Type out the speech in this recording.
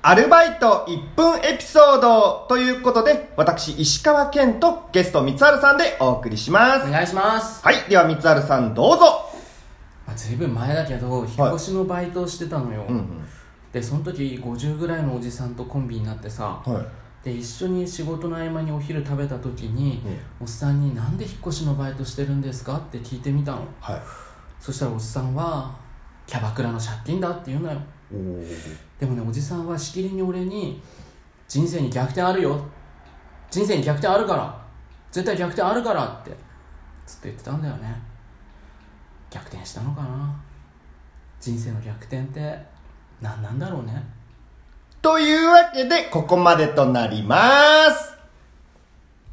アルバイト1分エピソードということで、私、石川健とゲスト、三春さんでお送りします。お願いします、はい、では三春さんどうぞ。まあ、ずいぶん前だけど引っ越しのバイトをしてたのよ、うんでその時50ぐらいのおじさんとコンビになってさうん。はい。で一緒に仕事の合間にお昼食べた時に、うんおっさんに「なんで引っ越しのバイトしてるんですか?」って聞いてみたのはい。そしたらおっさんは「キャバクラの借金だ」って言うのよおー。でもねおじさんはしきりに俺に「人生に逆転あるよ。人生に逆転あるから。絶対逆転あるから」って。ずっと言ってたんだよね。逆転したのかな。人生の逆転って。何なんだろうね。というわけで、ここまでとなります。